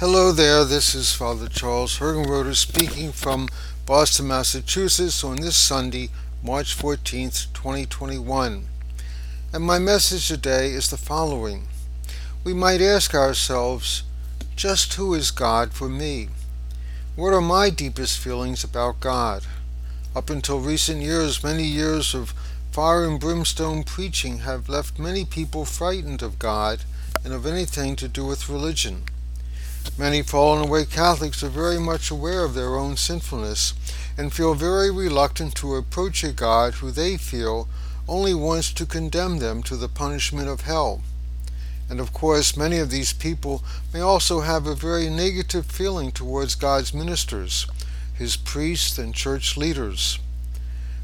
Hello there, this is Father Charles Hergenroder speaking from Boston, Massachusetts on this Sunday, March 14th, 2021. And my message today is the following. We might ask ourselves, just who is God for me? What are my deepest feelings about God? Up until recent years, many years of fire and brimstone preaching have left many people frightened of God and of anything to do with religion. Many fallen away Catholics are very much aware of their own sinfulness and feel very reluctant to approach a God who they feel only wants to condemn them to the punishment of hell. And of course, many of these people may also have a very negative feeling towards God's ministers, his priests and church leaders.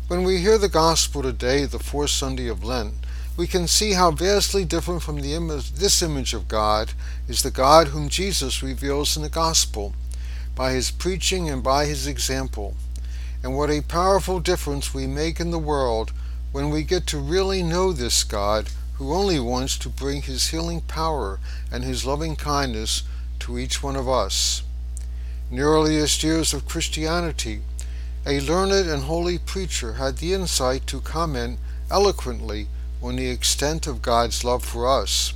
When we hear the gospel today, the fourth Sunday of Lent, we can see how vastly different from the image, this image of God is the God whom Jesus reveals in the gospel by his preaching and by his example. And what a powerful difference we make in the world when we get to really know this God who only wants to bring his healing power and his loving kindness to each one of us. In the earliest years of Christianity, a learned and holy preacher had the insight to comment eloquently on the extent of God's love for us.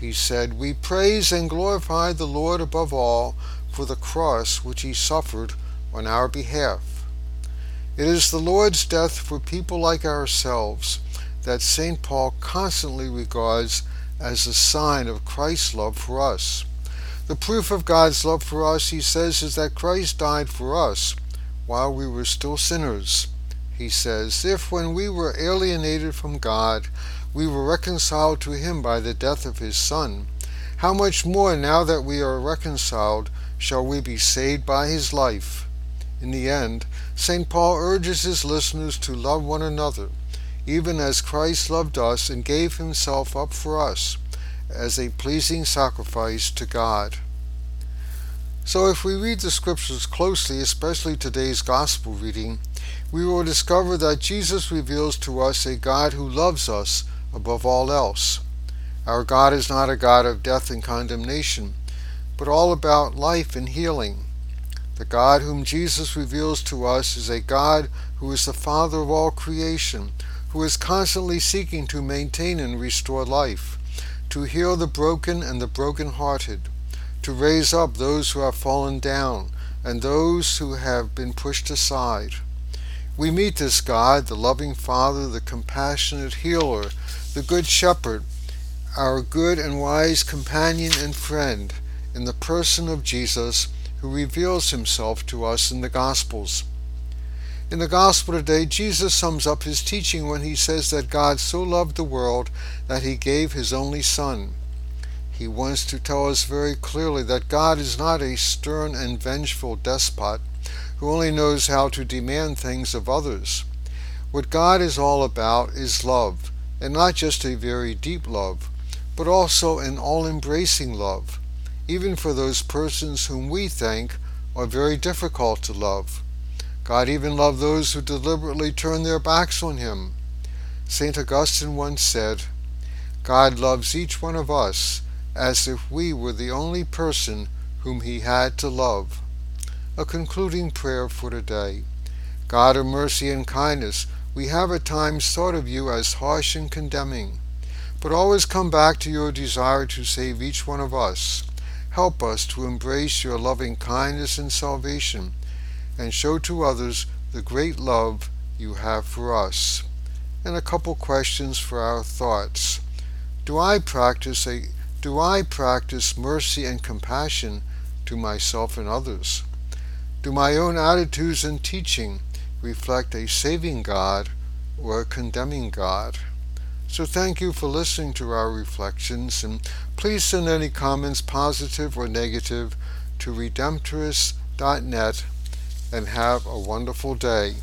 He said, We praise and glorify the Lord above all for the cross which he suffered on our behalf. It is the Lord's death for people like ourselves that St. Paul constantly regards as a sign of Christ's love for us. The proof of God's love for us, he says, is that Christ died for us while we were still sinners he says, If when we were alienated from God, we were reconciled to him by the death of his Son, how much more now that we are reconciled shall we be saved by his life? In the end, St. Paul urges his listeners to love one another, even as Christ loved us and gave himself up for us as a pleasing sacrifice to God. So if we read the scriptures closely, especially today's gospel reading, we will discover that Jesus reveals to us a God who loves us above all else. Our God is not a God of death and condemnation, but all about life and healing. The God whom Jesus reveals to us is a God who is the Father of all creation, who is constantly seeking to maintain and restore life, to heal the broken and the broken-hearted, to raise up those who have fallen down and those who have been pushed aside. We meet this God, the loving Father, the compassionate healer, the good shepherd, our good and wise companion and friend, in the person of Jesus, who reveals himself to us in the Gospels. In the Gospel today, Jesus sums up his teaching when he says that God so loved the world that he gave his only Son. He wants to tell us very clearly that God is not a stern and vengeful despot, who only knows how to demand things of others. What God is all about is love, and not just a very deep love, but also an all-embracing love, even for those persons whom we think are very difficult to love. God even loved those who deliberately turn their backs on him. St. Augustine once said, God loves each one of us as if we were the only person whom he had to love. A concluding prayer for today. God of mercy and kindness, we have at times thought of you as harsh and condemning, but always come back to your desire to save each one of us. Help us to embrace your loving kindness and salvation, and show to others the great love you have for us. And a couple questions for our thoughts. Do I practice a do I practice mercy and compassion to myself and others? Do my own attitudes and teaching reflect a saving God or a condemning God? So thank you for listening to our reflections, and please send any comments, positive or negative, to redemptorist.net, and have a wonderful day.